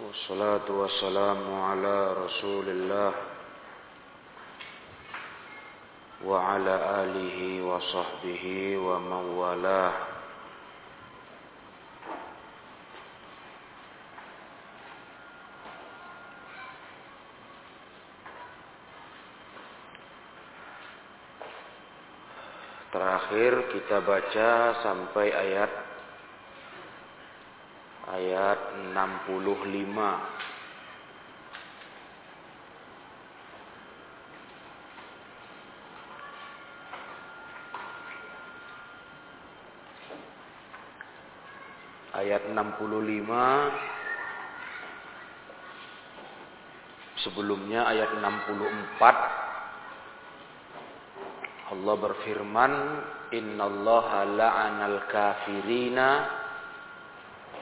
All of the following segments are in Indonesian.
والصلاة والسلام على رسول الله وعلى آله وصحبه ومن والاه Terakhir kita baca sampai ayat ayat 65. Ayat 65 Sebelumnya ayat 64 Allah berfirman Innallaha la'anal kafirina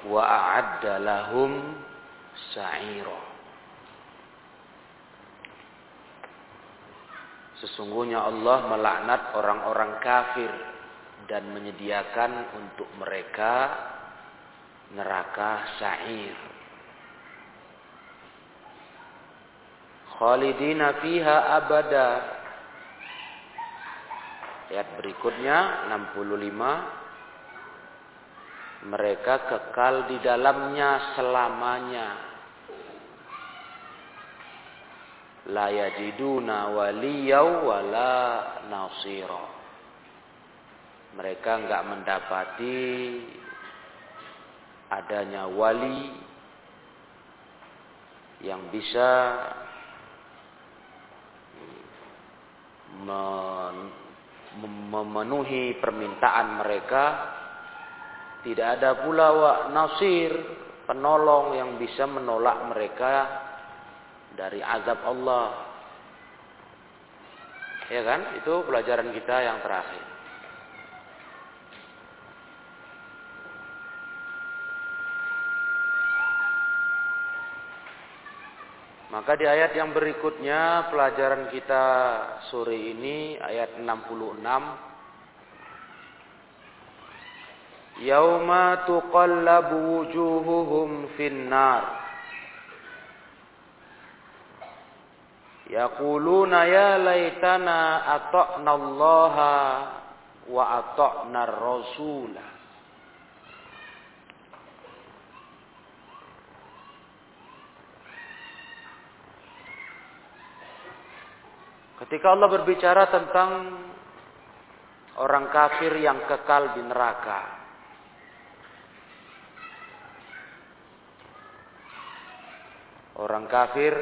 wa a'adda lahum sa'ira Sesungguhnya Allah melaknat orang-orang kafir dan menyediakan untuk mereka neraka sa'ir. Khalidina fiha abada. Ayat berikutnya 65 mereka kekal di dalamnya selamanya. La yajiduna waliyau wala nasira. Mereka enggak mendapati adanya wali yang bisa memenuhi permintaan mereka tidak ada pula wa nasir penolong yang bisa menolak mereka dari azab Allah. Ya kan? Itu pelajaran kita yang terakhir. Maka di ayat yang berikutnya pelajaran kita sore ini ayat 66 Yauma tuqallabu wujuhuhum finnar Yaquluna ya laitana ata'na Allah wa ata'na ar-rasulah Ketika Allah berbicara tentang orang kafir yang kekal di neraka. Orang kafir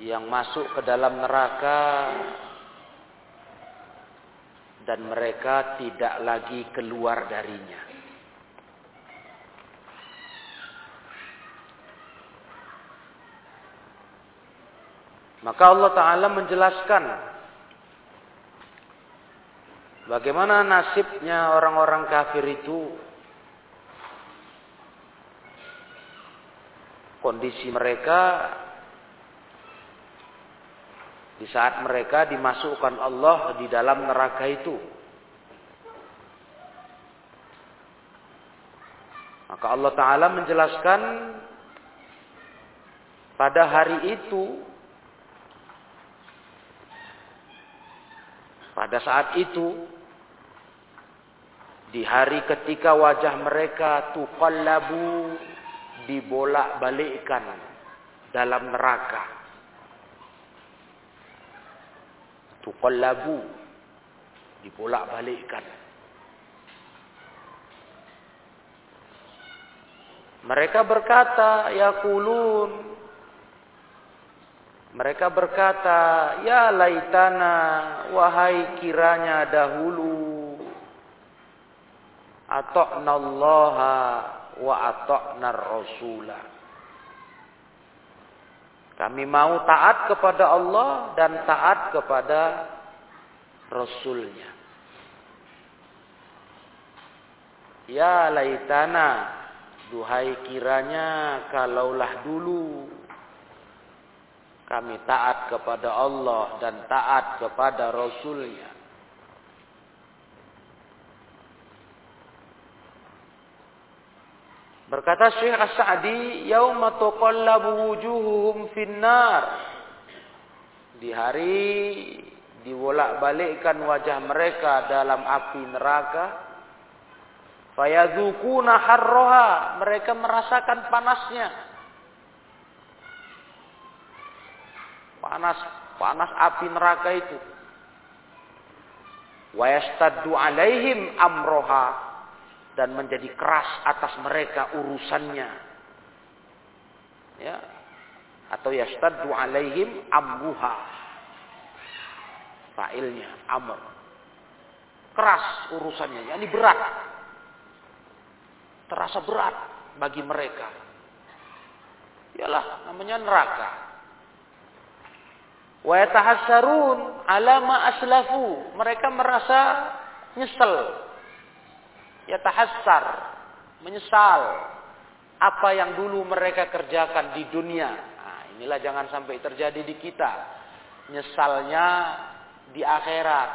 yang masuk ke dalam neraka dan mereka tidak lagi keluar darinya. Maka Allah Ta'ala menjelaskan bagaimana nasibnya orang-orang kafir itu. Kondisi mereka di saat mereka dimasukkan Allah di dalam neraka itu. Maka Allah Ta'ala menjelaskan pada hari itu Pada saat itu di hari ketika wajah mereka tuqallabu dibolak-balikkan dalam neraka. Tuqallabu dibolak-balikkan. Mereka berkata, ya kulun mereka berkata, Ya laitana, wahai kiranya dahulu. Atoknallaha wa atoknar rasulah. Kami mau taat kepada Allah dan taat kepada Rasulnya. Ya laitana, duhai kiranya kalaulah dulu kami taat kepada Allah dan taat kepada Rasulnya. Berkata Syekh As-Sa'di, "Yauma tuqallabu wujuhuhum finnar." Di hari dibolak-balikkan wajah mereka dalam api neraka. Fayadzukuna harroha, mereka merasakan panasnya. Panas, panas api neraka itu. Wa yastaddu alaihim amroha, dan menjadi keras atas mereka urusannya. Ya. Atau yastaddu alaihim amruha. Fa'ilnya amr. Keras urusannya, ini berat. Terasa berat bagi mereka. Yalah, namanya neraka. Wa yatahassarun ala ma aslafu. Mereka merasa nyesel ya tahassar, menyesal apa yang dulu mereka kerjakan di dunia. Nah, inilah jangan sampai terjadi di kita. Nyesalnya di akhirat.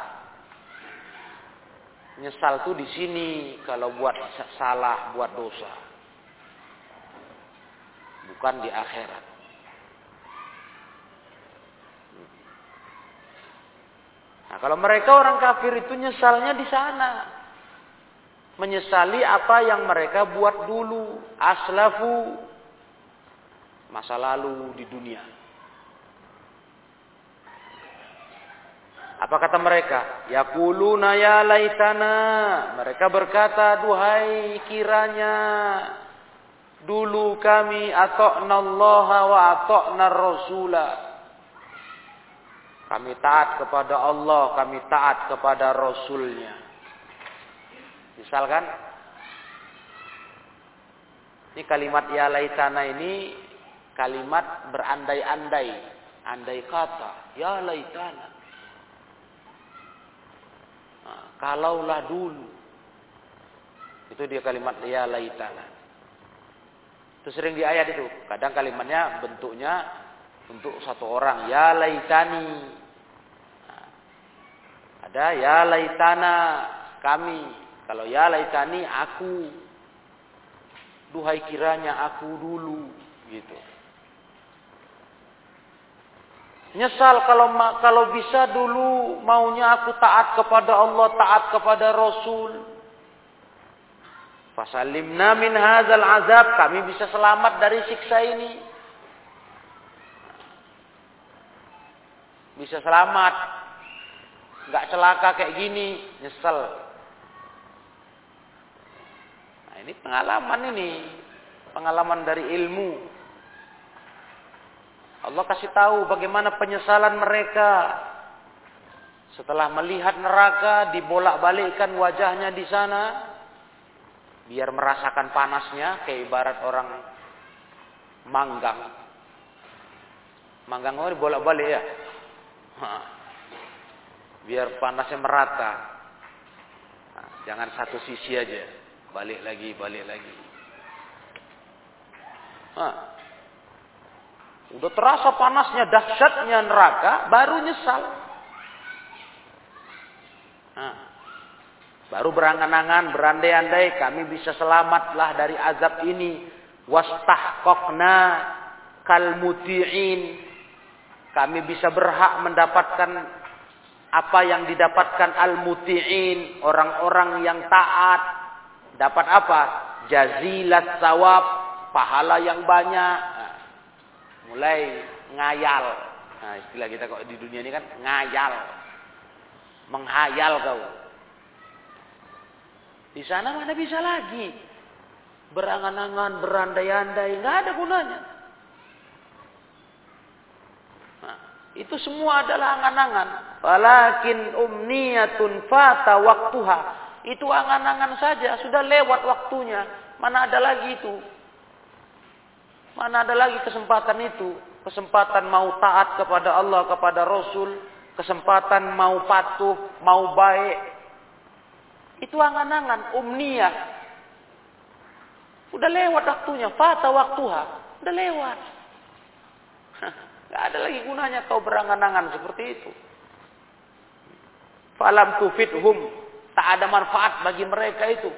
Nyesal tuh di sini kalau buat salah, buat dosa. Bukan di akhirat. Nah, kalau mereka orang kafir itu nyesalnya di sana menyesali apa yang mereka buat dulu, aslafu masa lalu di dunia. Apa kata mereka? Yaquluna ya laitana. Mereka berkata, duhai kiranya dulu kami atokna Allah wa atokna Rasulah. Kami taat kepada Allah, kami taat kepada Rasulnya. Misalkan ini kalimat ya laitana ini kalimat berandai-andai, andai kata, ya laitana. Nah, kalaulah dulu. Itu dia kalimat ya laitana. Itu sering di ayat itu. Kadang kalimatnya bentuknya untuk satu orang, ya laitani. Nah, ada ya laitana kami kalau ya laitani aku. Duhai kiranya aku dulu gitu. Nyesal kalau kalau bisa dulu maunya aku taat kepada Allah, taat kepada Rasul. Fasalimna min hadzal azab, kami bisa selamat dari siksa ini. Bisa selamat. Enggak celaka kayak gini, nyesel. Ini pengalaman ini. Pengalaman dari ilmu. Allah kasih tahu bagaimana penyesalan mereka. Setelah melihat neraka, dibolak-balikkan wajahnya di sana. Biar merasakan panasnya, kayak ibarat orang manggang. Manggang itu bolak-balik ya. Biar panasnya merata. Nah, jangan satu sisi aja balik lagi, balik lagi. Nah, udah terasa panasnya, dahsyatnya neraka, baru nyesal. Nah, baru berangan-angan, berandai-andai kami bisa selamatlah dari azab ini. Wastahqaqna kal muti'in. Kami bisa berhak mendapatkan apa yang didapatkan al-muti'in, orang-orang yang taat, Dapat apa? Jazilat sawab, pahala yang banyak. Nah, mulai ngayal. Nah, istilah kita kok di dunia ini kan ngayal. Menghayal kau. Di sana mana bisa lagi. Berangan-angan, berandai-andai, nggak ada gunanya. Nah, itu semua adalah angan-angan. Walakin umniyatun fata waktuha itu angan-angan saja, sudah lewat waktunya. Mana ada lagi itu? Mana ada lagi kesempatan itu? Kesempatan mau taat kepada Allah, kepada Rasul, kesempatan mau patuh, mau baik. Itu angan-angan, umniyah. Udah lewat waktunya, fata waktuha. Udah lewat. Ada lagi gunanya kau berangan-angan seperti itu. Falam tufithum Tak ada manfaat bagi mereka itu.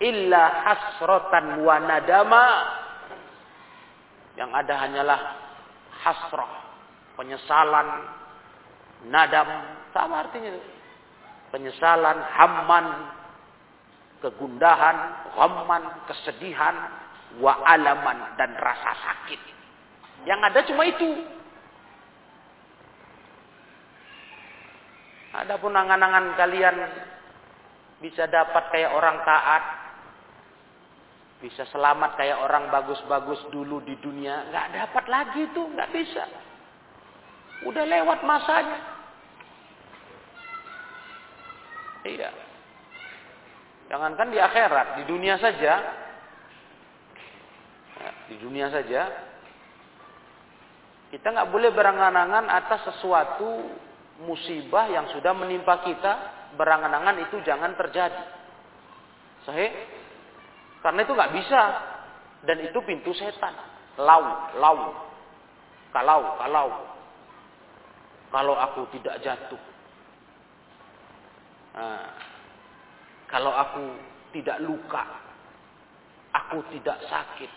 illa hasratan wa nadama. Yang ada hanyalah hasrah, penyesalan, nadam, sama artinya itu. Penyesalan, hamman, kegundahan, ghamman, kesedihan, wa alaman dan rasa sakit. Yang ada cuma itu. Adapun angan-angan kalian bisa dapat kayak orang taat, bisa selamat kayak orang bagus-bagus dulu di dunia, nggak dapat lagi itu, nggak bisa. Udah lewat masanya. Iya. Jangankan di akhirat, di dunia saja. Ya, di dunia saja. Kita nggak boleh berangan-angan atas sesuatu musibah yang sudah menimpa kita, berangan-angan itu jangan terjadi. Sahih? Karena itu nggak bisa. Dan itu pintu setan. Lau, lau. Kalau, kalau. Kalau aku tidak jatuh. Nah, kalau aku tidak luka. Aku tidak sakit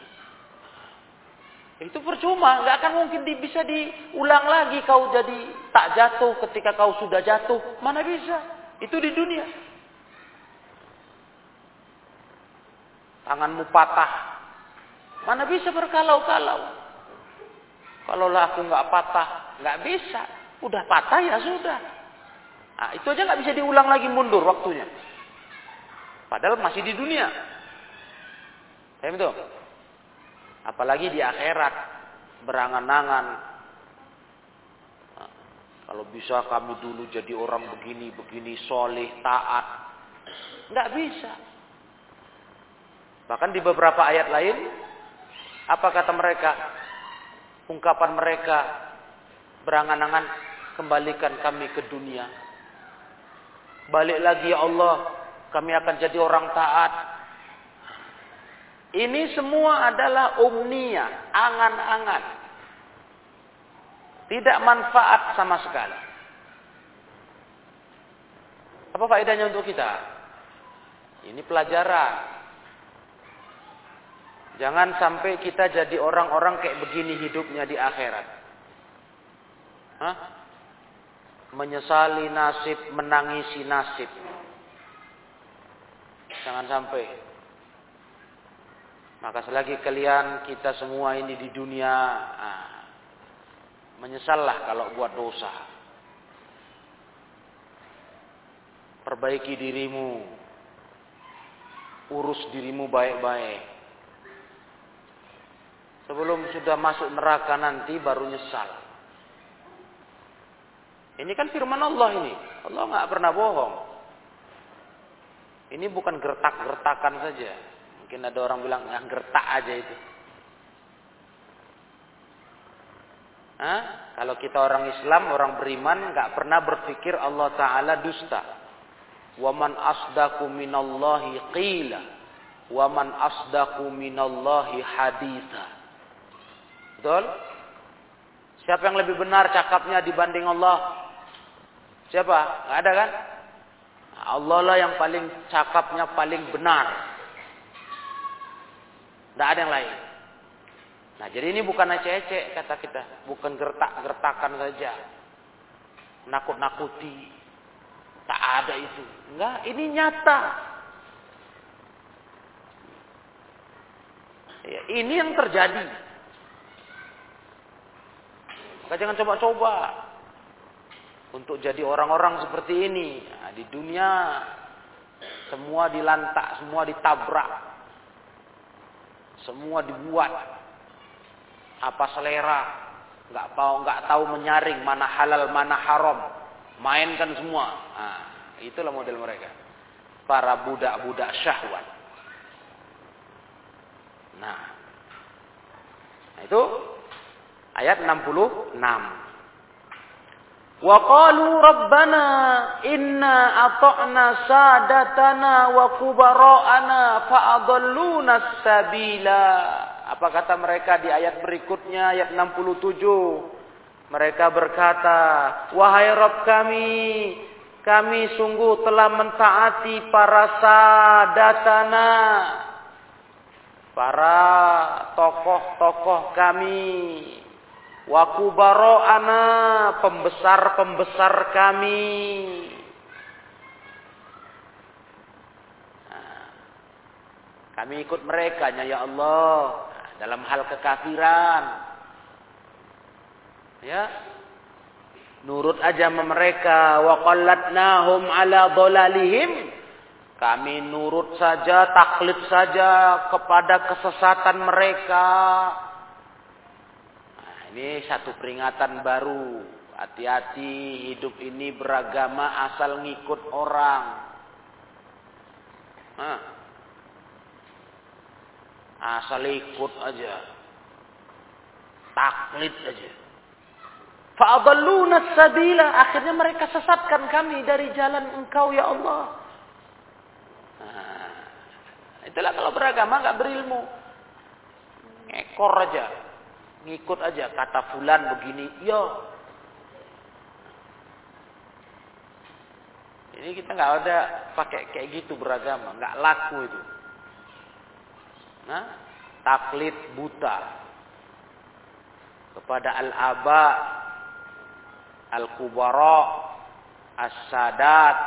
itu percuma, nggak akan mungkin bisa diulang lagi kau jadi tak jatuh ketika kau sudah jatuh. Mana bisa? Itu di dunia. Tanganmu patah. Mana bisa berkalau-kalau? Kalau lah aku nggak patah, nggak bisa. Udah patah ya sudah. Nah, itu aja nggak bisa diulang lagi mundur waktunya. Padahal masih di dunia. Paham itu? Apalagi di akhirat berangan-angan. Kalau bisa kami dulu jadi orang begini, begini, soleh, taat. Nggak bisa. Bahkan di beberapa ayat lain, apa kata mereka? Ungkapan mereka berangan-angan, kembalikan kami ke dunia. Balik lagi ya Allah, kami akan jadi orang taat. Ini semua adalah umnia, angan-angan. Tidak manfaat sama sekali. Apa faedahnya untuk kita? Ini pelajaran. Jangan sampai kita jadi orang-orang kayak begini hidupnya di akhirat. Hah? Menyesali nasib, menangisi nasib. Jangan sampai. Maka selagi kalian kita semua ini di dunia ah, menyesallah kalau buat dosa. Perbaiki dirimu. Urus dirimu baik-baik. Sebelum sudah masuk neraka nanti baru nyesal. Ini kan firman Allah ini. Allah nggak pernah bohong. Ini bukan gertak-gertakan saja. Mungkin ada orang bilang yang gertak aja itu. Hah? Kalau kita orang Islam, orang beriman, nggak pernah berpikir Allah Taala dusta. Waman asdaku minallahi qila. Waman asdaku minallahi haditha. Betul? Siapa yang lebih benar cakapnya dibanding Allah? Siapa? Gak ada kan? Allah lah yang paling cakapnya paling benar. Tidak ada yang lain. Nah, jadi ini bukan ecek-ecek kata kita, bukan gertak-gertakan saja. Nakut-nakuti. Tak ada itu. Enggak, ini nyata. Ya, ini yang terjadi. Maka jangan coba-coba untuk jadi orang-orang seperti ini. Nah, di dunia semua dilantak, semua ditabrak. Semua dibuat apa selera, nggak tahu nggak tahu menyaring mana halal mana haram, mainkan semua. Nah, itulah model mereka. Para budak-budak syahwat. Nah, nah itu ayat 66. Wa qalu rabbana inna ata'na sadatana wa kubara'ana fa'adalluna sabila. Apa kata mereka di ayat berikutnya ayat 67? Mereka berkata, "Wahai Rabb kami, kami sungguh telah mentaati para sadatana para tokoh-tokoh kami. Wa kubaro'ana pembesar-pembesar kami. Nah, kami ikut mereka ya Allah dalam hal kekafiran. Ya. Nurut aja sama mereka. Wa qallatnahum ala dhalalihim. Kami nurut saja taklid saja kepada kesesatan mereka. Nah, ini satu peringatan baru. Hati-hati hidup ini beragama asal ngikut orang. Nah, asal ikut aja taklid aja Fa'adalluna sabila. Akhirnya mereka sesatkan kami dari jalan engkau ya Allah. Nah, itulah kalau beragama nggak berilmu. Ngekor aja. Ngikut aja. Kata fulan begini. Yo. Ini kita nggak ada pakai kayak gitu beragama. nggak laku itu. Nah, taklid buta kepada al-aba al-kubara, as-sadat,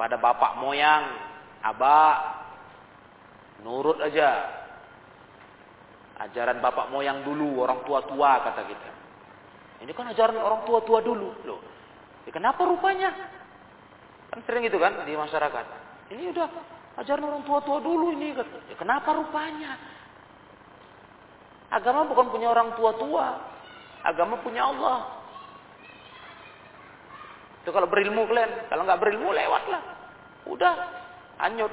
pada bapak moyang, abah, nurut aja. Ajaran bapak moyang dulu, orang tua-tua kata kita. Ini kan ajaran orang tua-tua dulu. Loh, ya kenapa rupanya? Kan sering gitu kan di masyarakat. Ini udah ajaran orang tua-tua dulu ini. Ya kenapa rupanya? Agama bukan punya orang tua-tua. Agama punya Allah. Itu kalau berilmu kalian. Kalau nggak berilmu lewatlah. Udah hanyut.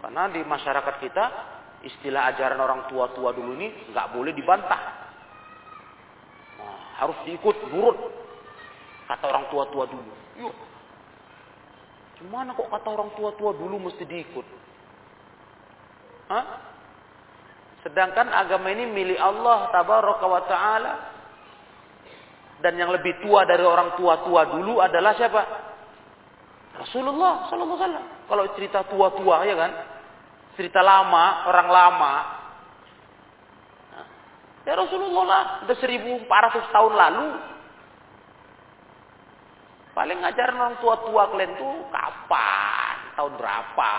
Karena di masyarakat kita istilah ajaran orang tua-tua dulu ini nggak boleh dibantah. Nah, harus diikut, nurut. Kata orang tua-tua dulu. Yuk. Gimana kok kata orang tua-tua dulu mesti diikut? Hah? Sedangkan agama ini milik Allah tabaraka wa ta'ala dan yang lebih tua dari orang tua-tua dulu adalah siapa? Rasulullah sallallahu alaihi wasallam. Kalau cerita tua-tua ya kan? Cerita lama, orang lama. Ya Rasulullah lah, udah 1400 tahun lalu. Paling ngajarin orang tua-tua kalian tuh kapan? Tahun berapa?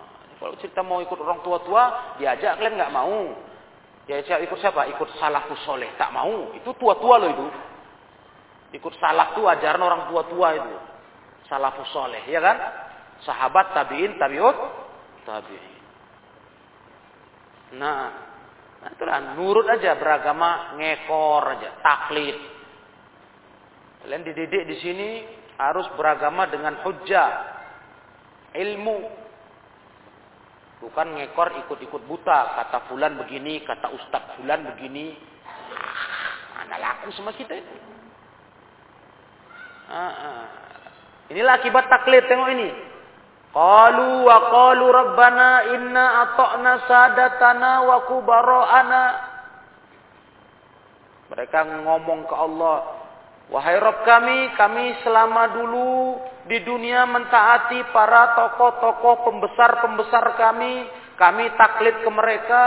Nah, kalau cerita mau ikut orang tua-tua, diajak kalian nggak mau. Ya saya ikut siapa? Ikut salafus soleh. Tak mau. Itu tua-tua loh itu. Ikut salah tuh ajaran orang tua-tua itu. Salafus soleh. Ya kan? Sahabat tabiin, tabiut, tabiin. Nah, nah itulah nurut aja beragama ngekor aja, taklid. Kalian dididik di sini harus beragama dengan hujah, ilmu, Bukan ngekor ikut-ikut buta. Kata fulan begini, kata ustaz fulan begini. Mana laku sama kita itu. Ah, ah. Inilah akibat taklid. Tengok ini. Qalu wa qalu rabbana inna ata'na sadatana wa kubara'ana. Mereka ngomong ke Allah. Wahai Rabb kami, kami selama dulu di dunia mentaati para tokoh-tokoh pembesar-pembesar kami, kami taklid ke mereka,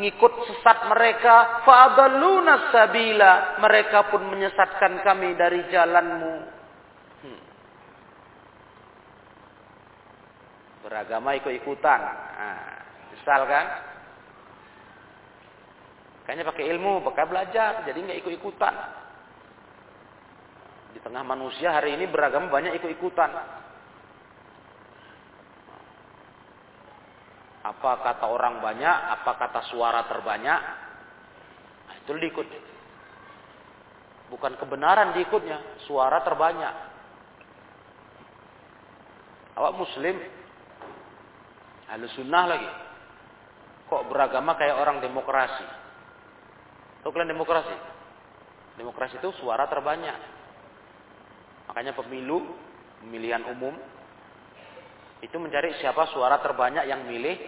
ngikut sesat mereka, fa'adalluna sabila, mereka pun menyesatkan kami dari jalanmu. Hmm. Beragama ikut-ikutan. Nah, misalkan, kayaknya pakai ilmu, pakai belajar, jadi nggak ikut-ikutan. Di tengah manusia hari ini beragama banyak ikut-ikutan. Apa kata orang banyak, apa kata suara terbanyak, nah, itu diikut. Bukan kebenaran diikutnya, suara terbanyak. Awak muslim, ahlu sunnah lagi. Kok beragama kayak orang demokrasi? Tahu kalian demokrasi? Demokrasi itu suara terbanyak. Makanya pemilu, pemilihan umum, itu mencari siapa suara terbanyak yang milih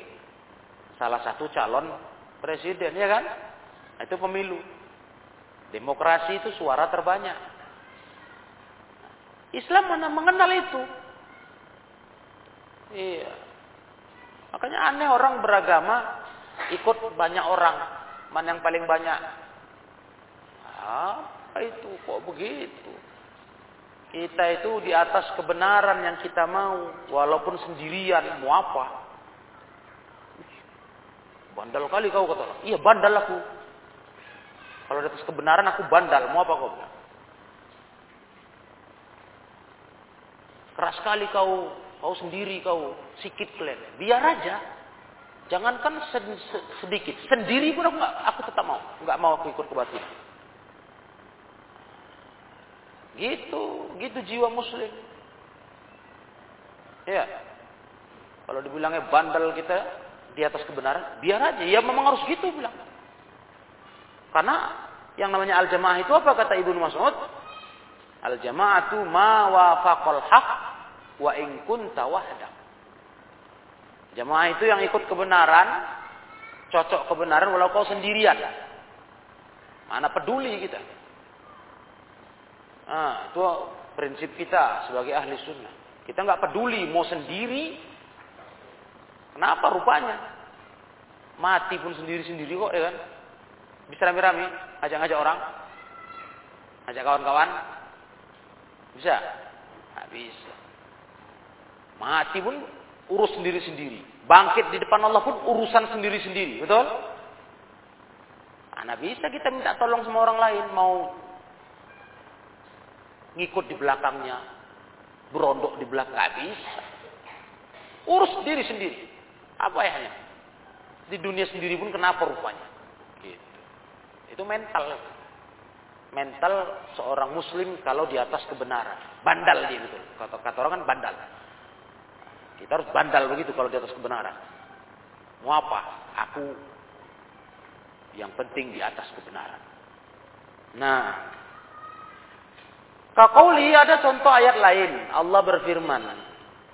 salah satu calon presiden, ya kan? Nah, itu pemilu. Demokrasi itu suara terbanyak. Islam mana mengenal itu. Iya. Makanya aneh orang beragama ikut banyak orang. Mana yang paling banyak? Apa itu? Kok begitu? Kita itu di atas kebenaran yang kita mau. Walaupun sendirian. Mau apa? Bandal kali kau kata. Iya bandal aku. Kalau di atas kebenaran aku bandal. Mau apa kau bilang? Keras sekali kau, kau sendiri kau, sikit kalian. Biar aja. Jangankan sedikit, sendiri pun aku, gak, aku tetap mau, nggak mau aku ikut kebatilan. Gitu, gitu jiwa muslim. Ya. Kalau dibilangnya bandel kita di atas kebenaran, biar aja. Ya memang harus gitu bilang. Karena yang namanya al-jamaah itu apa kata Ibnu Mas'ud? Al-jama'atu ma wafaqal haq wa in kunta wahdak. Jamaah itu yang ikut kebenaran, cocok kebenaran walau kau sendirian. Mana peduli kita. Nah, itu prinsip kita sebagai ahli sunnah. Kita nggak peduli mau sendiri. Kenapa rupanya? Mati pun sendiri-sendiri kok ya kan? Bisa rame-rame, ajak-ajak orang. Ajak kawan-kawan, bisa? Nggak bisa. Mati pun urus sendiri-sendiri. Bangkit di depan Allah pun urusan sendiri-sendiri. Betul? Nah, bisa kita minta tolong sama orang lain. Mau ngikut di belakangnya. Berondok di belakang. Bisa. Urus diri sendiri. Apa ya? Di dunia sendiri pun kenapa rupanya? Gitu. Itu mental mental seorang muslim kalau di atas kebenaran. Bandal dia gitu. Kata, kata orang kan bandal. Kita harus bandal begitu kalau di atas kebenaran. Mau apa? Aku yang penting di atas kebenaran. Nah, Kakauli ada contoh ayat lain. Allah berfirman,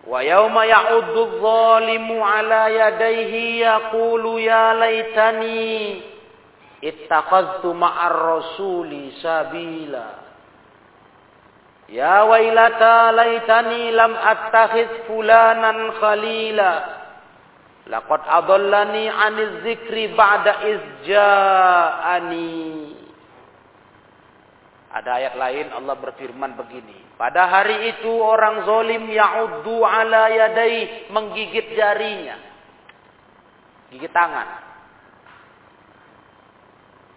Wa yauma ya'uddu dhalimu ala yadayhi yaqulu ya laitani ittakhadtu ma'ar rasuli sabila. Ya wailata laitani lam attakhidh fulanan khalila. Laqad adallani 'aniz zikri ba'da izja'ani Ada ayat lain Allah berfirman begini pada hari itu orang zolim ya'uddu ala yadai menggigit jarinya gigit tangan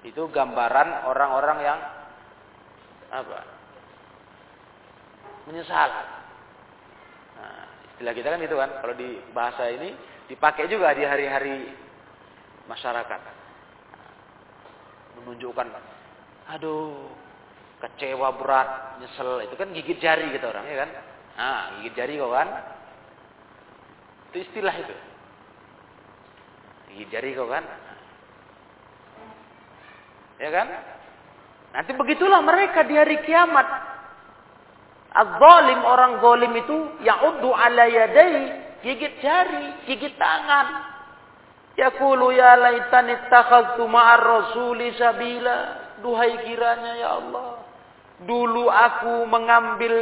itu gambaran orang-orang yang apa? Menyesal. Nah, istilah kita kan itu kan, kalau di bahasa ini dipakai juga di hari-hari masyarakat. Menunjukkan, aduh, kecewa berat, nyesel, itu kan gigit jari gitu orang, ya kan? Nah, gigit jari kok kan? Itu istilah itu. Gigit jari kok kan? Ya kan? Nanti begitulah mereka di hari kiamat. Az-zalim, orang zalim itu ya'uddu ala yadai, gigit jari, gigit tangan. Yaqulu ya laitani ittakhadtu ma'ar rasuli sabila. Duhai kiranya ya Allah. Dulu aku mengambil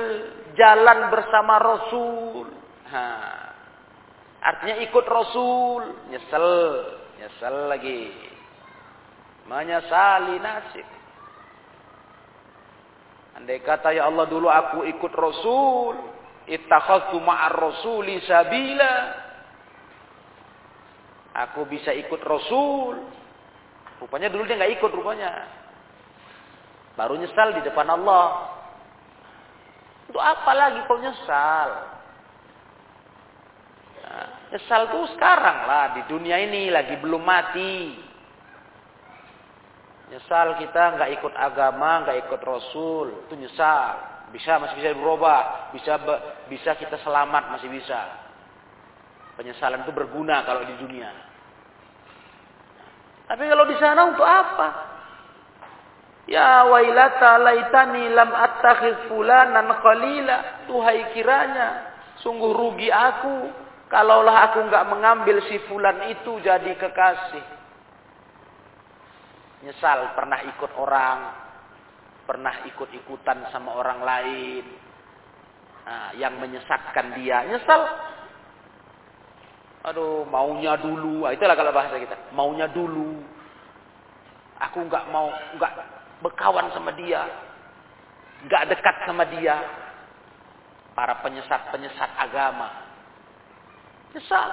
jalan bersama Rasul. Ha. Artinya ikut Rasul. Nyesel. Nyesel lagi menyesali nasib. Andai kata ya Allah dulu aku ikut Rasul, ittakhadtu ma'ar rasuli sabila. Aku bisa ikut Rasul. Rupanya dulu dia nggak ikut rupanya. Baru nyesal di depan Allah. Untuk apa lagi kau nyesal? Nah, nyesal tuh sekarang lah di dunia ini lagi belum mati. Nyesal kita nggak ikut agama, nggak ikut Rasul, itu nyesal. Bisa masih bisa berubah, bisa bisa kita selamat masih bisa. Penyesalan itu berguna kalau di dunia. Tapi kalau di sana untuk apa? Ya wailata laitani lam attakhiz fulanan khalila. Tuhai kiranya sungguh rugi aku kalaulah aku nggak mengambil si fulan itu jadi kekasih. Nyesal pernah ikut orang, pernah ikut-ikutan sama orang lain. Nah, yang menyesatkan dia nyesal. Aduh, maunya dulu. Nah, itulah kalau bahasa kita. Maunya dulu. Aku nggak mau, nggak berkawan sama dia. Nggak dekat sama dia. Para penyesat-penyesat agama. Nyesal.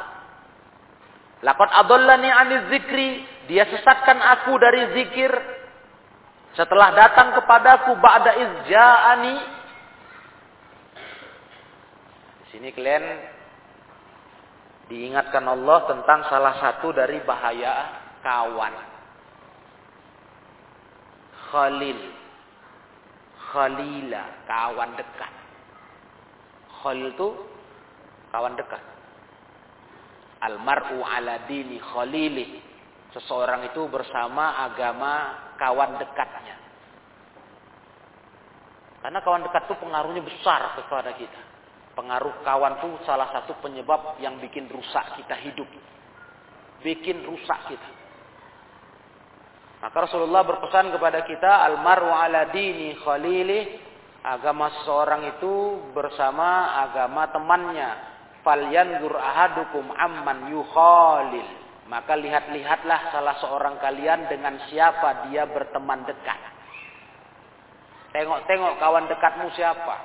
Lakon adallani aniz zikri. Dia sesatkan aku dari zikir. Setelah datang kepadaku ba'da izja'ani. Di sini kalian diingatkan Allah tentang salah satu dari bahaya kawan. Khalil. Khalila, kawan dekat. Khalil itu kawan dekat. Almar'u ala dini khalili. Seseorang itu bersama agama kawan dekatnya. Karena kawan dekat itu pengaruhnya besar kepada kita. Pengaruh kawan itu salah satu penyebab yang bikin rusak kita hidup. Bikin rusak kita. Maka Rasulullah berpesan kepada kita, almaru ala dini khalili, agama seseorang itu bersama agama temannya. Falyanzur ahadukum amman yukhalil. Maka lihat-lihatlah salah seorang kalian dengan siapa dia berteman dekat. Tengok-tengok kawan dekatmu siapa.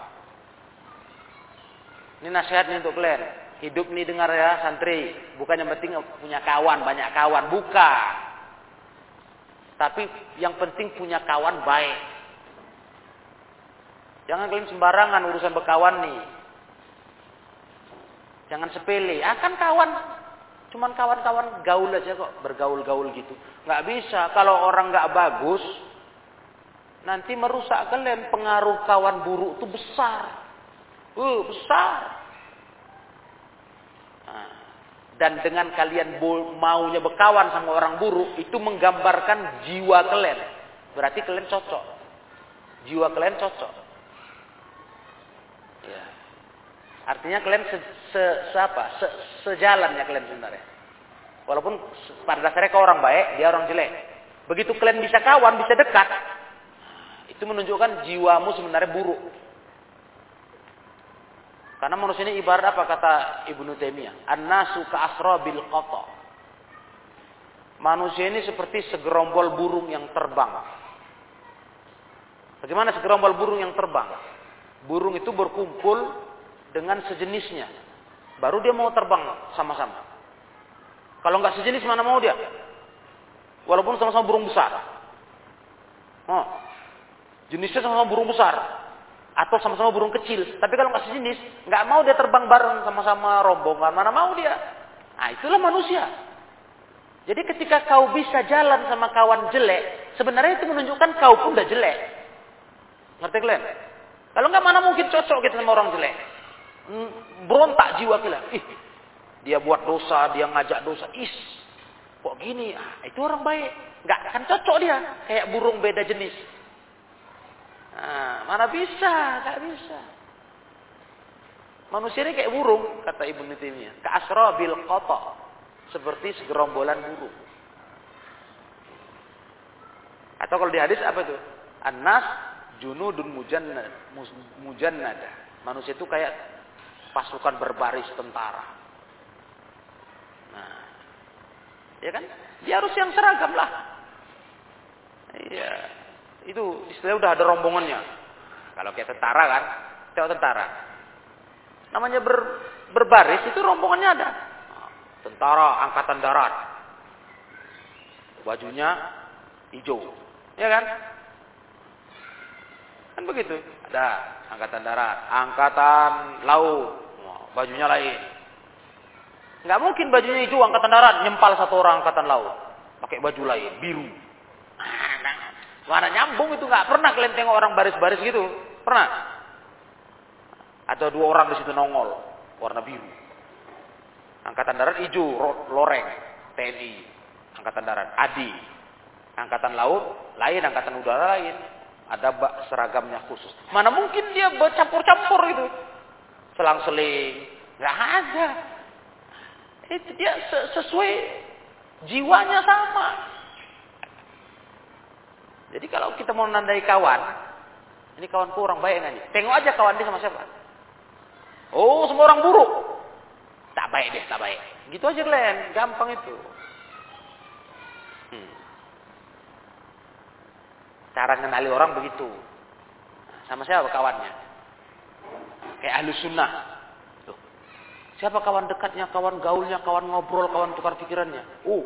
Ini nasihat nih untuk kalian. Hidup nih dengar ya santri. Bukan yang penting punya kawan, banyak kawan. Bukan. Tapi yang penting punya kawan baik. Jangan kalian sembarangan urusan berkawan nih. Jangan sepele. Akan ah, kawan. Cuman kawan-kawan gaul aja kok. Bergaul-gaul gitu. Nggak bisa. Kalau orang nggak bagus. Nanti merusak kalian. Pengaruh kawan buruk itu besar. Uh, besar. Dan dengan kalian maunya berkawan sama orang buruk. Itu menggambarkan jiwa kalian. Berarti kalian cocok. Jiwa kalian cocok. Ya. Artinya kalian se, se, se apa? Se, sejalan ya kalian sebenarnya. Walaupun pada dasarnya kau orang baik, dia orang jelek. Begitu kalian bisa kawan, bisa dekat, itu menunjukkan jiwamu sebenarnya buruk. Karena manusia ini ibarat apa kata Ibnu Taimiyah? An-nasu ka'asrabil qata. Manusia ini seperti segerombol burung yang terbang. Bagaimana segerombol burung yang terbang? Burung itu berkumpul dengan sejenisnya. Baru dia mau terbang sama-sama. Kalau nggak sejenis mana mau dia? Walaupun sama-sama burung besar. Oh, jenisnya sama-sama burung besar atau sama-sama burung kecil. Tapi kalau nggak sejenis, nggak mau dia terbang bareng sama-sama rombongan, mana mau dia? Nah, itulah manusia. Jadi ketika kau bisa jalan sama kawan jelek, sebenarnya itu menunjukkan kau pun udah jelek. Ngerti kalian? Kalau nggak mana mungkin cocok kita sama orang jelek. Hmm, berontak jiwa kita. Ih, dia buat dosa, dia ngajak dosa. Is, kok gini? Ah, itu orang baik. Nggak akan cocok dia. Kayak burung beda jenis. Nah, mana bisa? Gak bisa. Manusia ini kayak burung, kata Ibnu Taimiyah. bil qata. Seperti segerombolan burung. Atau kalau di hadis apa itu? An-nas junudun mujannad, mujannada. Manusia itu kayak pasukan berbaris tentara. Nah, ya kan? Dia harus yang seragam lah. Iya. Itu istilahnya udah ada rombongannya. Kalau kayak tentara kan, tengok tentara. Namanya ber, berbaris itu rombongannya ada. Tentara angkatan darat. Bajunya hijau. Ya kan? Kan begitu. Ada angkatan darat, angkatan laut. Bajunya lain. Nggak mungkin bajunya hijau angkatan darat nyempal satu orang angkatan laut. Pakai baju lain, biru. Mana nyambung itu nggak pernah kalian tengok orang baris-baris gitu. Pernah? Ada dua orang di situ nongol, warna biru. Angkatan darat hijau, loreng, TNI. Angkatan darat, ADI. Angkatan laut, lain, angkatan udara lain. Ada seragamnya khusus. Mana mungkin dia bercampur-campur gitu. Selang-seling. Nggak ada. Itu dia sesuai jiwanya sama. Jadi kalau kita mau nandai kawan, ini kawanku orang baik nggak nih? Tengok aja kawan dia sama siapa. Oh, semua orang buruk. Tak baik deh, tak baik. Gitu aja kalian, gampang itu. Hmm. Cara mengenali orang begitu. Sama siapa kawannya? Kayak ahlu sunnah. Tuh. Siapa kawan dekatnya, kawan gaulnya, kawan ngobrol, kawan tukar pikirannya? Oh,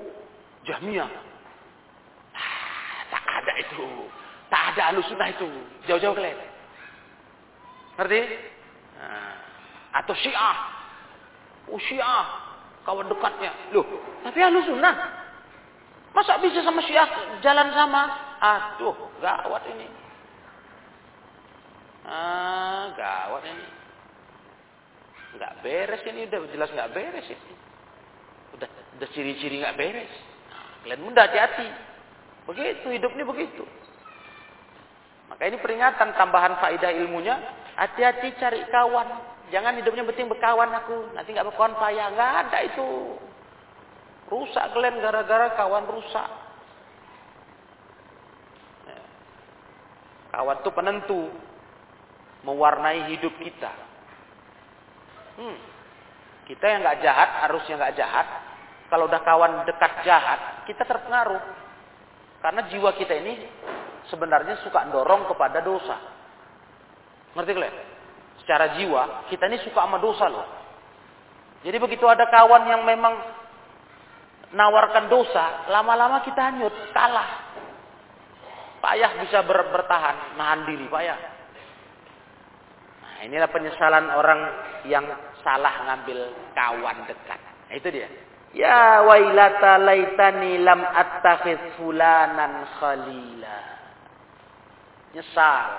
Jahmiyah. Ah, tak ada itu. Tak ada ahlu sunnah itu. Jauh-jauh kalian. Ngerti? Nah. Atau syiah. Oh syiah. Kawan dekatnya. Loh, tapi ahlu sunnah. Masa bisa sama syiah jalan sama? Aduh, gawat ini. Ah, gawat ini. Nggak beres ini, udah jelas nggak beres ini. Udah, udah ciri-ciri nggak beres. Nah, kalian mudah hati-hati. Begitu, hidup ini begitu. Maka ini peringatan tambahan faidah ilmunya. Hati-hati cari kawan. Jangan hidupnya penting berkawan aku. Nanti nggak berkawan payah. Nggak ada itu. Rusak kalian gara-gara kawan rusak. Ya. Kawan itu penentu. Mewarnai hidup kita. Hmm. Kita yang nggak jahat, harusnya nggak jahat. Kalau udah kawan dekat jahat, kita terpengaruh. Karena jiwa kita ini sebenarnya suka dorong kepada dosa. Ngerti kalian? Secara jiwa, kita ini suka sama dosa loh. Jadi begitu ada kawan yang memang nawarkan dosa, lama-lama kita hanyut, kalah. Payah bisa ber bertahan, nahan diri, payah. Nah, inilah penyesalan orang yang salah ngambil kawan dekat. Nah, itu dia. Ya wailata laitani lam attakhidh fulanan khalila. Nyesal.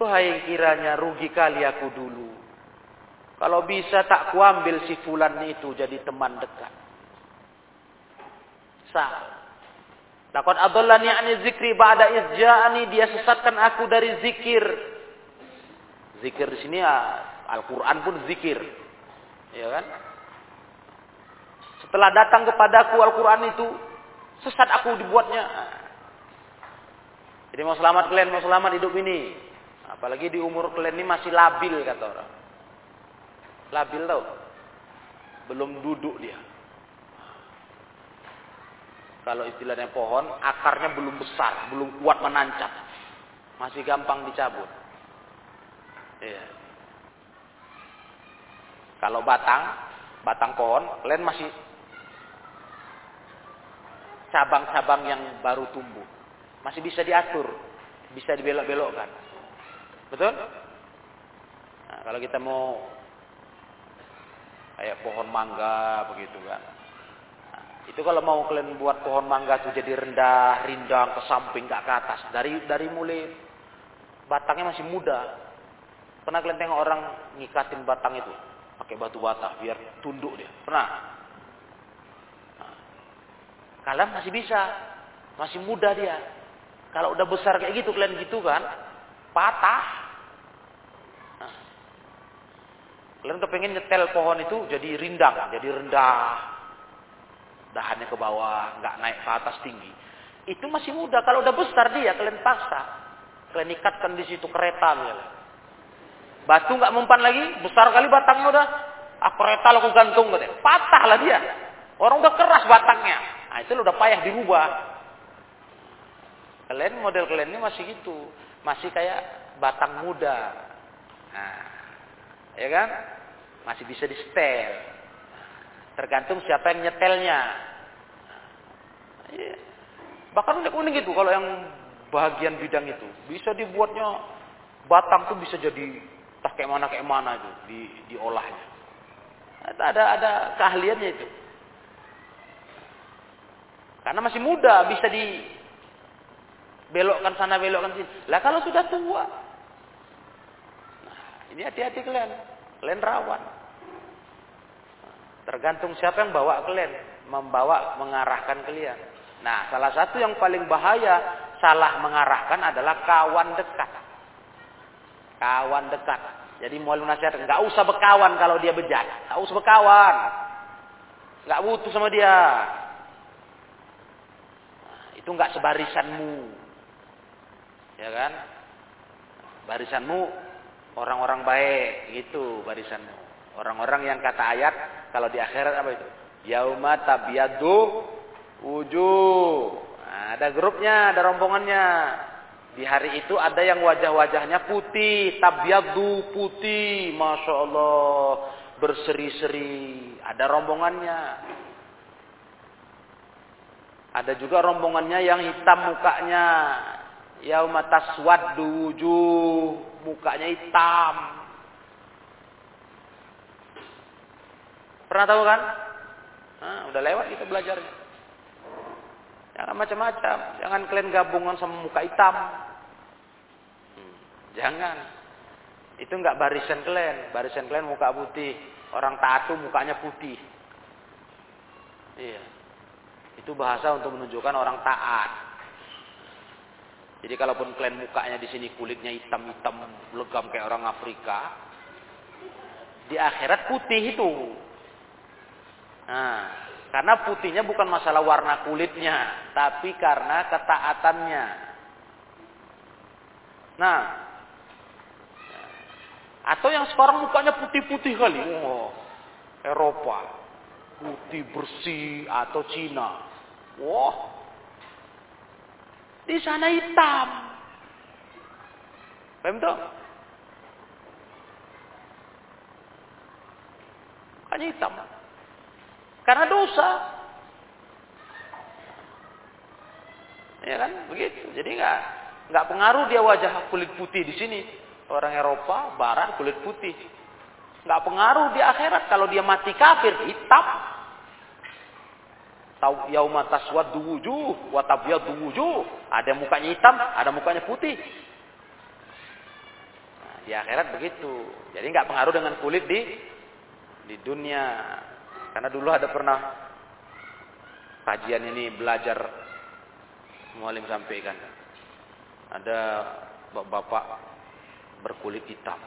Wahai kiranya rugi kali aku dulu. Kalau bisa tak kuambil si fulan itu jadi teman dekat. Sal. Takut adallani ani zikri ba'da izja'ani dia sesatkan aku dari zikir. Zikir di sini ya, Al-Qur'an pun zikir. Ya kan? Setelah datang kepadaku Al-Qur'an itu sesat aku dibuatnya. Jadi mau selamat kalian, mau selamat hidup ini. Apalagi di umur kalian ini masih labil kata orang. Labil tau? Belum duduk dia. Kalau istilahnya pohon, akarnya belum besar, belum kuat menancap. Masih gampang dicabut. Iya. Kalau batang, batang pohon, kalian masih cabang-cabang yang baru tumbuh. Masih bisa diatur, bisa dibelok-belokkan. Betul? Nah, kalau kita mau kayak pohon mangga begitu kan. Nah, itu kalau mau kalian buat pohon mangga itu jadi rendah, rindang ke samping, nggak ke atas. Dari dari mulai batangnya masih muda. Pernah kalian tengok orang ngikatin batang itu pakai batu bata biar tunduk dia. Pernah? Nah, kalian masih bisa, masih muda dia. Kalau udah besar kayak gitu kalian gitu kan, patah. Nah, kalian kepengen nyetel pohon itu jadi rindang, jadi rendah. Dahannya ke bawah, nggak naik ke atas tinggi. Itu masih muda. Kalau udah besar dia, kalian paksa. Kalian ikatkan di situ kereta misalnya. Batu nggak mempan lagi, besar kali batangnya udah. Ah kereta lo gantung gitu. Patah lah dia. Orang udah keras batangnya. Nah itu udah payah dirubah. Kalian model kalian ini masih gitu, masih kayak batang muda. Nah, ya kan? Masih bisa di setel. Tergantung siapa yang nyetelnya. Iya. Bahkan unik-unik gitu kalau yang bagian bidang itu bisa dibuatnya batang tuh bisa jadi tak kayak mana kayak mana itu di diolahnya. Ada ada keahliannya itu. Karena masih muda bisa di belokkan sana belokkan sini. Lah kalau sudah tua, nah, ini hati-hati kalian, kalian rawan. Tergantung siapa yang bawa kalian, membawa mengarahkan kalian. Nah, salah satu yang paling bahaya salah mengarahkan adalah kawan dekat. Kawan dekat. Jadi mau nasihat, nggak usah berkawan kalau dia bejat, nggak usah berkawan, nggak butuh sama dia. Nah, itu nggak sebarisanmu, ya kan? Barisanmu orang-orang baik gitu barisanmu. Orang-orang yang kata ayat kalau di akhirat apa itu? Yauma tabyadu wujuh. Nah, ada grupnya, ada rombongannya. Di hari itu ada yang wajah-wajahnya putih, tabyadu putih, masya Allah, berseri-seri. Ada rombongannya. Ada juga rombongannya yang hitam mukanya. Yauma taswaddu wujuh, mukanya hitam. Pernah tahu kan? Nah, udah lewat kita belajarnya. Jangan macam-macam. Jangan kalian gabungan sama muka hitam. Hmm, jangan. Itu enggak barisan kalian. Barisan kalian muka putih. Orang taatu mukanya putih. Iya. Itu bahasa untuk menunjukkan orang taat. Jadi kalaupun kalian mukanya di sini kulitnya hitam-hitam legam kayak orang Afrika, di akhirat putih itu. Nah, karena putihnya bukan masalah warna kulitnya, tapi karena ketaatannya. Nah, atau yang sekarang mukanya putih-putih kali, oh, Eropa, putih bersih atau Cina, wah, di sana hitam. Paham tuh? Hanya hitam. Karena dosa. Ya kan? Begitu. Jadi nggak nggak pengaruh dia wajah kulit putih di sini. Orang Eropa, Barat kulit putih. Nggak pengaruh di akhirat kalau dia mati kafir hitam. Tahu yauma taswaddu wujuh wa tabyaddu wujuh. Ada mukanya hitam, ada mukanya putih. Nah, di akhirat begitu. Jadi nggak pengaruh dengan kulit di di dunia. Karena dulu ada pernah kajian ini belajar mualim sampaikan. Ada bapak berkulit hitam.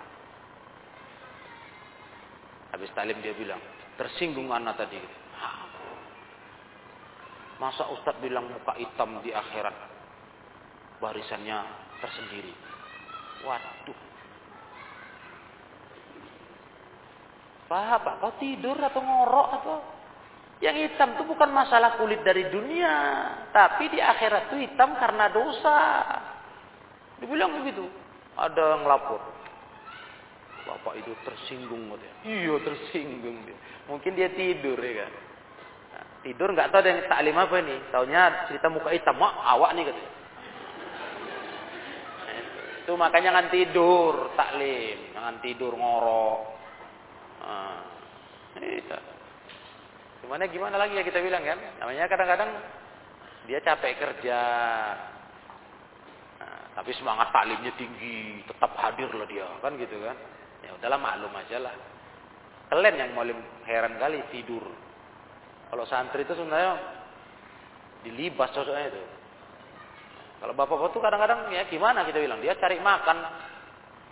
Habis talim dia bilang, tersinggung anak tadi. Masa Ustadz bilang muka hitam di akhirat barisannya tersendiri. Waduh. Pak, Pak, kau tidur atau ngorok atau yang hitam itu bukan masalah kulit dari dunia, tapi di akhirat itu hitam karena dosa. Dibilang begitu. Ada yang lapor. Bapak itu tersinggung katanya. Iya tersinggung dia. Mungkin dia tidur ya kan. Tidur nggak tahu yang taklim apa ini. Taunya cerita muka hitam, Wah, awak nih. Nah, itu makanya jangan tidur taklim, jangan tidur ngorok. Nah. Gimana gimana lagi ya kita bilang kan? Namanya kadang-kadang dia capek kerja. Nah, tapi semangat taklimnya tinggi, tetap hadir lah dia, kan gitu kan? Ya udahlah maklum aja lah. Kalian yang mau heran kali tidur. Kalau santri itu sebenarnya dilibas sosoknya itu. Kalau bapak-bapak tuh kadang-kadang ya gimana kita bilang, dia cari makan,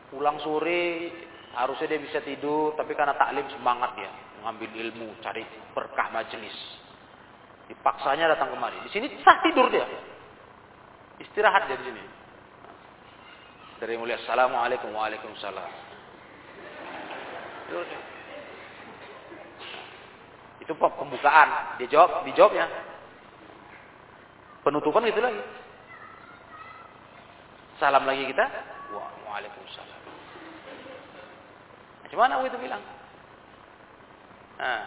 pulang sore harusnya dia bisa tidur, tapi karena taklim semangat dia mengambil ilmu, cari berkah majelis. Dipaksanya datang kemari. Di sini sah tidur dia. Istirahat dia di sini. Dari mulia assalamualaikum waalaikumsalam. Itu pembukaan. Dia jawab, dijawabnya. Penutupan gitu lagi. Salam lagi kita. Waalaikumsalam. Gimana itu bilang? Nah,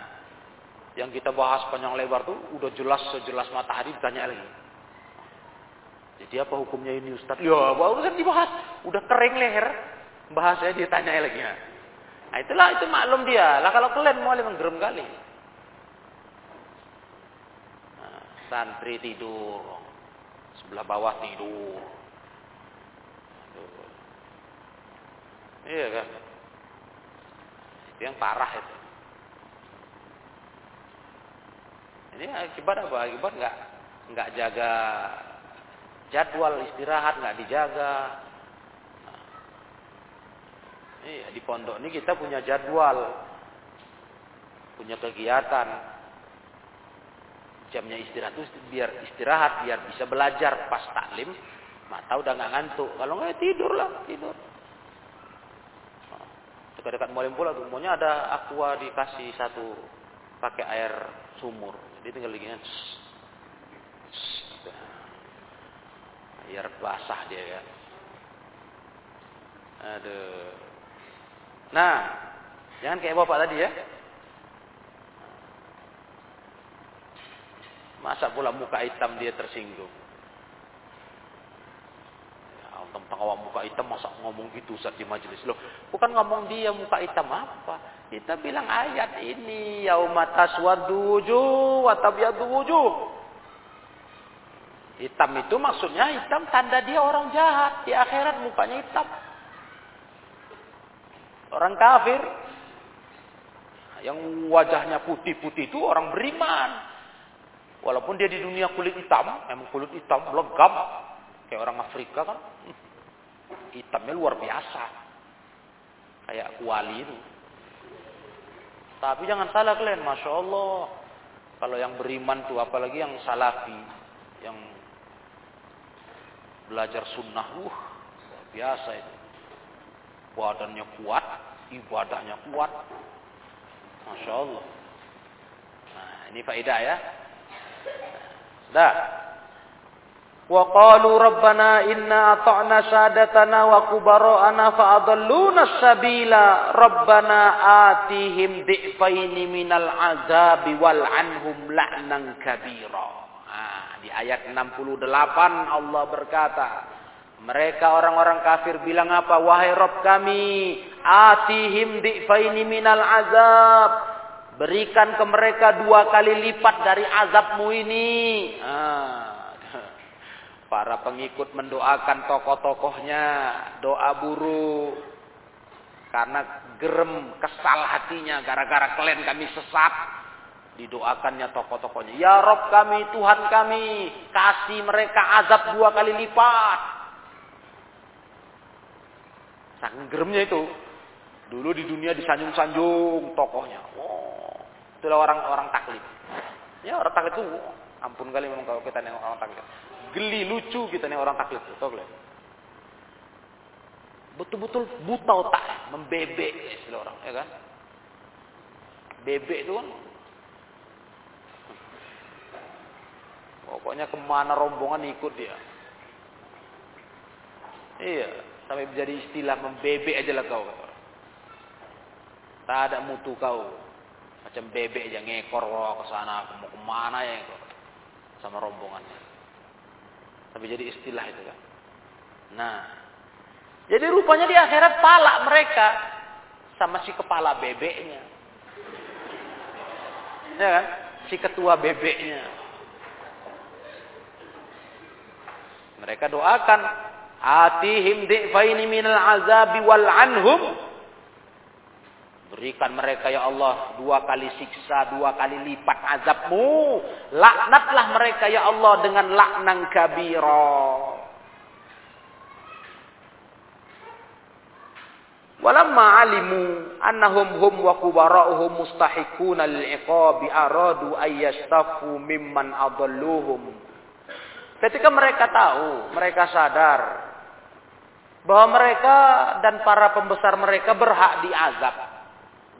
yang kita bahas panjang lebar tuh udah jelas sejelas matahari ditanya lagi. Jadi apa hukumnya ini Ustaz? Ya, baru kan dibahas. Udah kering leher. Bahasanya dia tanya lagi. Nah, itulah itu maklum dia. Lah kalau kalian mau menggerem kali. Nah, santri tidur. Sebelah bawah tidur. Iya kan? Itu yang parah itu. Ini akibat apa? Akibat nggak nggak jaga jadwal istirahat nggak dijaga. Nah, iya di pondok ini kita punya jadwal, punya kegiatan. Jamnya istirahat itu biar istirahat, biar bisa belajar pas taklim. Mata udah nggak ngantuk. Kalau nggak ya tidur lah, tidur. dekat-dekat Mualim pula tuh, maunya ada aqua dikasih satu pakai air sumur. Jadi tinggal digini. Air basah dia ya. Aduh. Nah, jangan kayak bapak tadi ya. Masa pula muka hitam dia tersinggung. Ya, tentang awak muka hitam masa ngomong gitu saat di majelis. Loh, bukan ngomong dia muka hitam apa. Kita bilang ayat ini. Yauma taswadu wujuh wa tabyadu wujuh. Hitam itu maksudnya hitam tanda dia orang jahat. Di akhirat mukanya hitam. Orang kafir. Yang wajahnya putih-putih itu orang beriman. Walaupun dia di dunia kulit hitam, memang kulit hitam legam. Kayak orang Afrika kan. Hitamnya luar biasa. Kayak kuali itu. Tapi jangan salah kalian, Masya Allah. Kalau yang beriman tuh, apalagi yang salafi. Yang belajar sunnah, uh, biasa itu. Badannya kuat, ibadahnya kuat. Masya Allah. Nah, ini faedah ya. Dah. Wa qalu rabbana inna ata'na sadatana wa kubara'ana fa'adalluna sabila rabbana atihim di'faini minal azabi. Nah, di ayat 68 Allah berkata, mereka orang-orang kafir bilang apa? Wahai Rabb kami, atihim di'faini minal azab. Berikan ke mereka dua kali lipat dari azabmu ini. Ah. Para pengikut mendoakan tokoh-tokohnya. Doa buruk. Karena gerem, kesal hatinya. Gara-gara kalian kami sesat. Didoakannya tokoh-tokohnya. Ya Rob kami, Tuhan kami. Kasih mereka azab dua kali lipat. Saking geremnya itu. Dulu di dunia disanjung-sanjung tokohnya. Oh, itulah orang-orang taklid. Ya orang taklid itu ampun kali memang kalau kita nengok orang taklid. Geli lucu kita nih orang taklid tahu Betul-betul buta otak, membebek istilah orang, ya kan? Bebek itu kan Pokoknya ke mana rombongan ikut dia. Iya, sampai menjadi istilah membebek aja lah kau. Tak ada mutu kau. Macam bebek aja ngekor ke sana, mau ke mana ya. Sama rombongannya. Tapi jadi istilah itu kan. Nah. Jadi rupanya di akhirat pala mereka sama si kepala bebeknya. Ya kan? Si ketua bebeknya. Mereka doakan atihim di'faini minal azabi wal anhum Berikan mereka ya Allah dua kali siksa, dua kali lipat azabmu. Laknatlah mereka ya Allah dengan laknang kabira. Walamma alimu annahum hum wa kubara'uhum mustahiquna lil-iqabi aradu ayyastafu mimman adalluhum. Ketika mereka tahu, mereka sadar bahwa mereka dan para pembesar mereka berhak diazab.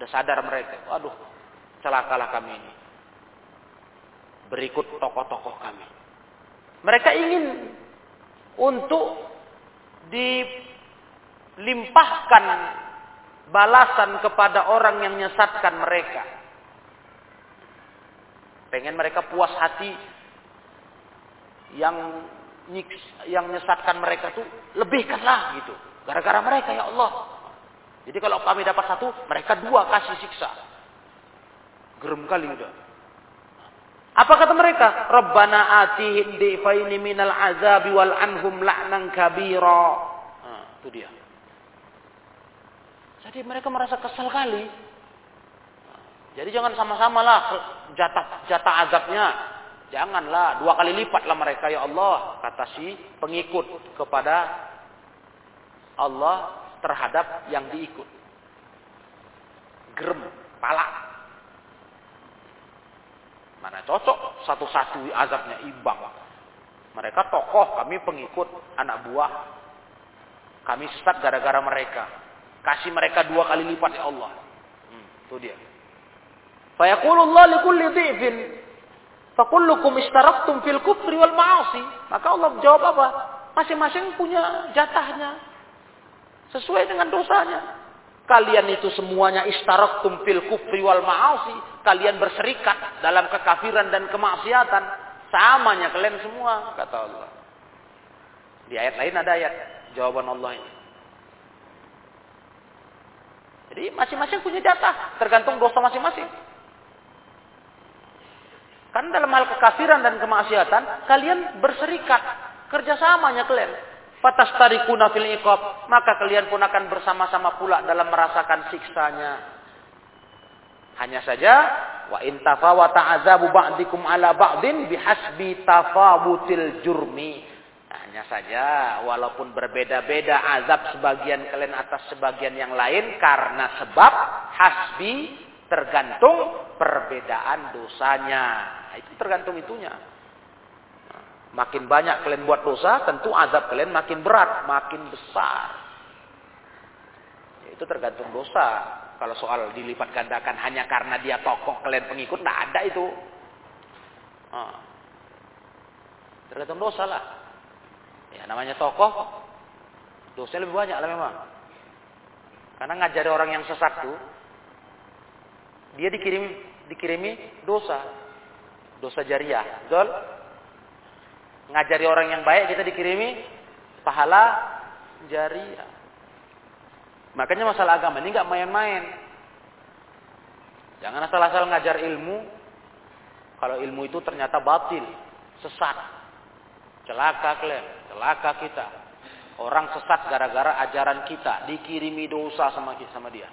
Sudah sadar mereka. Waduh, celakalah kami ini. Berikut tokoh-tokoh kami. Mereka ingin untuk dilimpahkan balasan kepada orang yang menyesatkan mereka. Pengen mereka puas hati yang yang menyesatkan mereka tuh lebihkanlah gitu. Gara-gara mereka ya Allah. Jadi kalau kami dapat satu, mereka dua kasih siksa. Gerem kali udah. Apa kata mereka? Rabbana atihim difaini minal azabi wal anhum la'nan kabira. Nah, itu dia. Jadi mereka merasa kesal kali. Jadi jangan sama-sama lah jatah jatah azabnya. Janganlah dua kali lipatlah mereka ya Allah kata si pengikut kepada Allah terhadap yang diikut. Gerem, palak. Mana cocok satu-satu azabnya imbang. Mereka tokoh, kami pengikut anak buah. Kami sesat gara-gara mereka. Kasih mereka dua kali lipat ya Allah. Hmm, itu dia. Fayaqulullah likulli dhi'fin fakullukum istaraktum fil kufri wal ma'asi. Maka Allah jawab apa? Masing-masing punya jatahnya. Sesuai dengan dosanya. Kalian itu semuanya istaraktum fil kufri wal ma'asi. Kalian berserikat dalam kekafiran dan kemaksiatan. Samanya kalian semua, kata Allah. Di ayat lain ada ayat jawaban Allah ini. Jadi masing-masing punya jatah, tergantung dosa masing-masing. Kan dalam hal kekafiran dan kemaksiatan, kalian berserikat, kerjasamanya kalian. Fatastarikuna fil iqab, maka kalian pun akan bersama-sama pula dalam merasakan siksanya. Hanya saja wa in tafawata azabu ba'dikum ala ba'din bihasbi tafawutil jurmi. Hanya saja walaupun berbeda-beda azab sebagian kalian atas sebagian yang lain karena sebab hasbi tergantung perbedaan dosanya. Nah, itu tergantung itunya. Makin banyak kalian buat dosa, tentu azab kalian makin berat, makin besar. Ya, itu tergantung dosa. Kalau soal dilipat gandakan hanya karena dia tokoh kalian pengikut, tidak ada itu. Tergantung dosa lah. Ya namanya tokoh, dosa lebih banyak lah memang. Karena ngajari orang yang sesat tuh, dia dikirim dikirimi dosa, dosa jariah, betul? Ngajari orang yang baik kita dikirimi pahala jariah. Makanya masalah agama ini nggak main-main. Jangan asal-asal ngajar ilmu. Kalau ilmu itu ternyata batil, sesat. Celaka kalian, celaka kita. Orang sesat gara-gara ajaran kita, dikirimi dosa sama sama dia.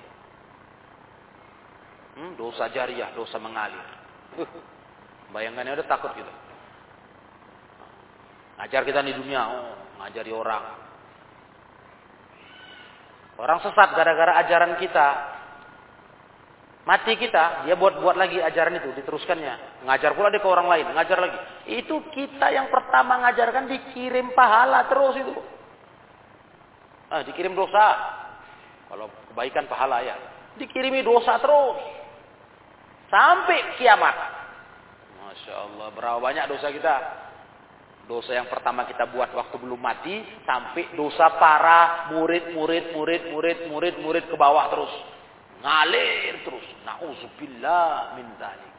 Hmm, dosa jariah, dosa mengalir. Uh, bayangannya udah takut gitu. Ngajar kita di dunia, oh, ngajari orang. Orang sesat gara-gara ajaran kita. Mati kita, dia buat-buat lagi ajaran itu, diteruskannya. Ngajar pula dia ke orang lain, ngajar lagi. Itu kita yang pertama ngajarkan dikirim pahala terus itu. Ah, dikirim dosa. Kalau kebaikan pahala ya. Dikirimi dosa terus. Sampai kiamat. Masya Allah, berapa banyak dosa kita. Dosa yang pertama kita buat waktu belum mati. Sampai dosa para murid, murid, murid, murid, murid, murid ke bawah terus. Ngalir terus. Na'udzubillah min zalik.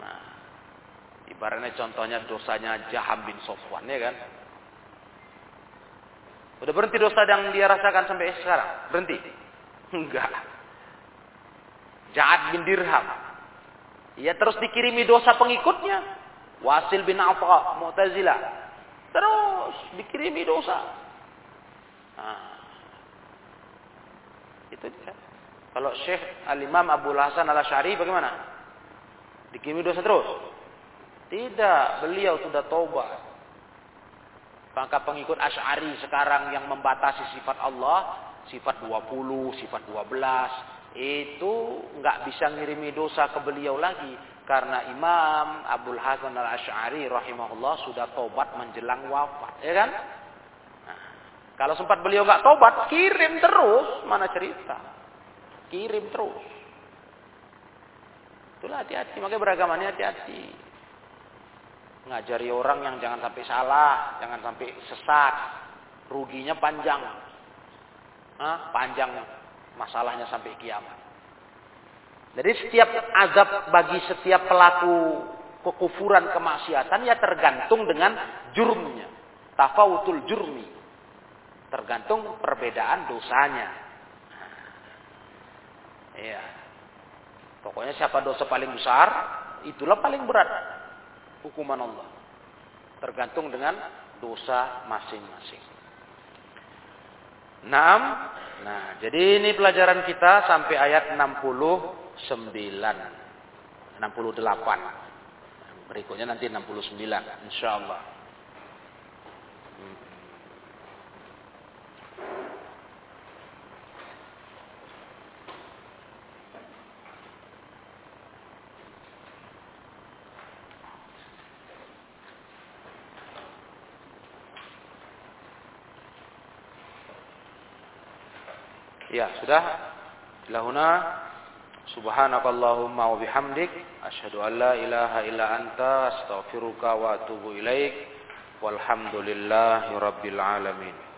Nah, ibaratnya contohnya dosanya Jaham bin Sofwan ya kan. Udah berhenti dosa yang dia rasakan sampai sekarang? Berhenti? Enggak. Ja'ad bin Dirham. Ia terus dikirimi dosa pengikutnya. Wasil bin Afa, Mu'tazilah. Terus dikirimi dosa. Nah, itu dia. Kalau Syekh Al-Imam Abu Hasan Al-Asy'ari bagaimana? Dikirimi dosa terus? Tidak, beliau sudah taubat. Maka pengikut Asy'ari sekarang yang membatasi sifat Allah, sifat 20, sifat 12, itu nggak bisa ngirimi dosa ke beliau lagi karena Imam Abdul Hasan al Ashari rahimahullah sudah tobat menjelang wafat, ya kan? Nah, kalau sempat beliau nggak tobat, kirim terus, mana cerita? Kirim terus. Itulah hati-hati, makanya beragamanya hati-hati. Ngajari orang yang jangan sampai salah, jangan sampai sesat, ruginya panjang. Hah? Panjang masalahnya sampai kiamat. Jadi setiap azab bagi setiap pelaku kekufuran kemaksiatan ya tergantung dengan jurumnya. Tafawutul jurmi. Tergantung perbedaan dosanya. Iya. Pokoknya siapa dosa paling besar, itulah paling berat hukuman Allah. Tergantung dengan dosa masing-masing. Enam, Nah, jadi ini pelajaran kita sampai ayat 69. 68. Berikutnya nanti 69 insyaallah. Hmm. Ya, sudah. Ilahuna subhanakallahumma wa bihamdik asyhadu an la ilaha illa anta astaghfiruka wa atubu ilaik. Walhamdulillahi rabbil alamin.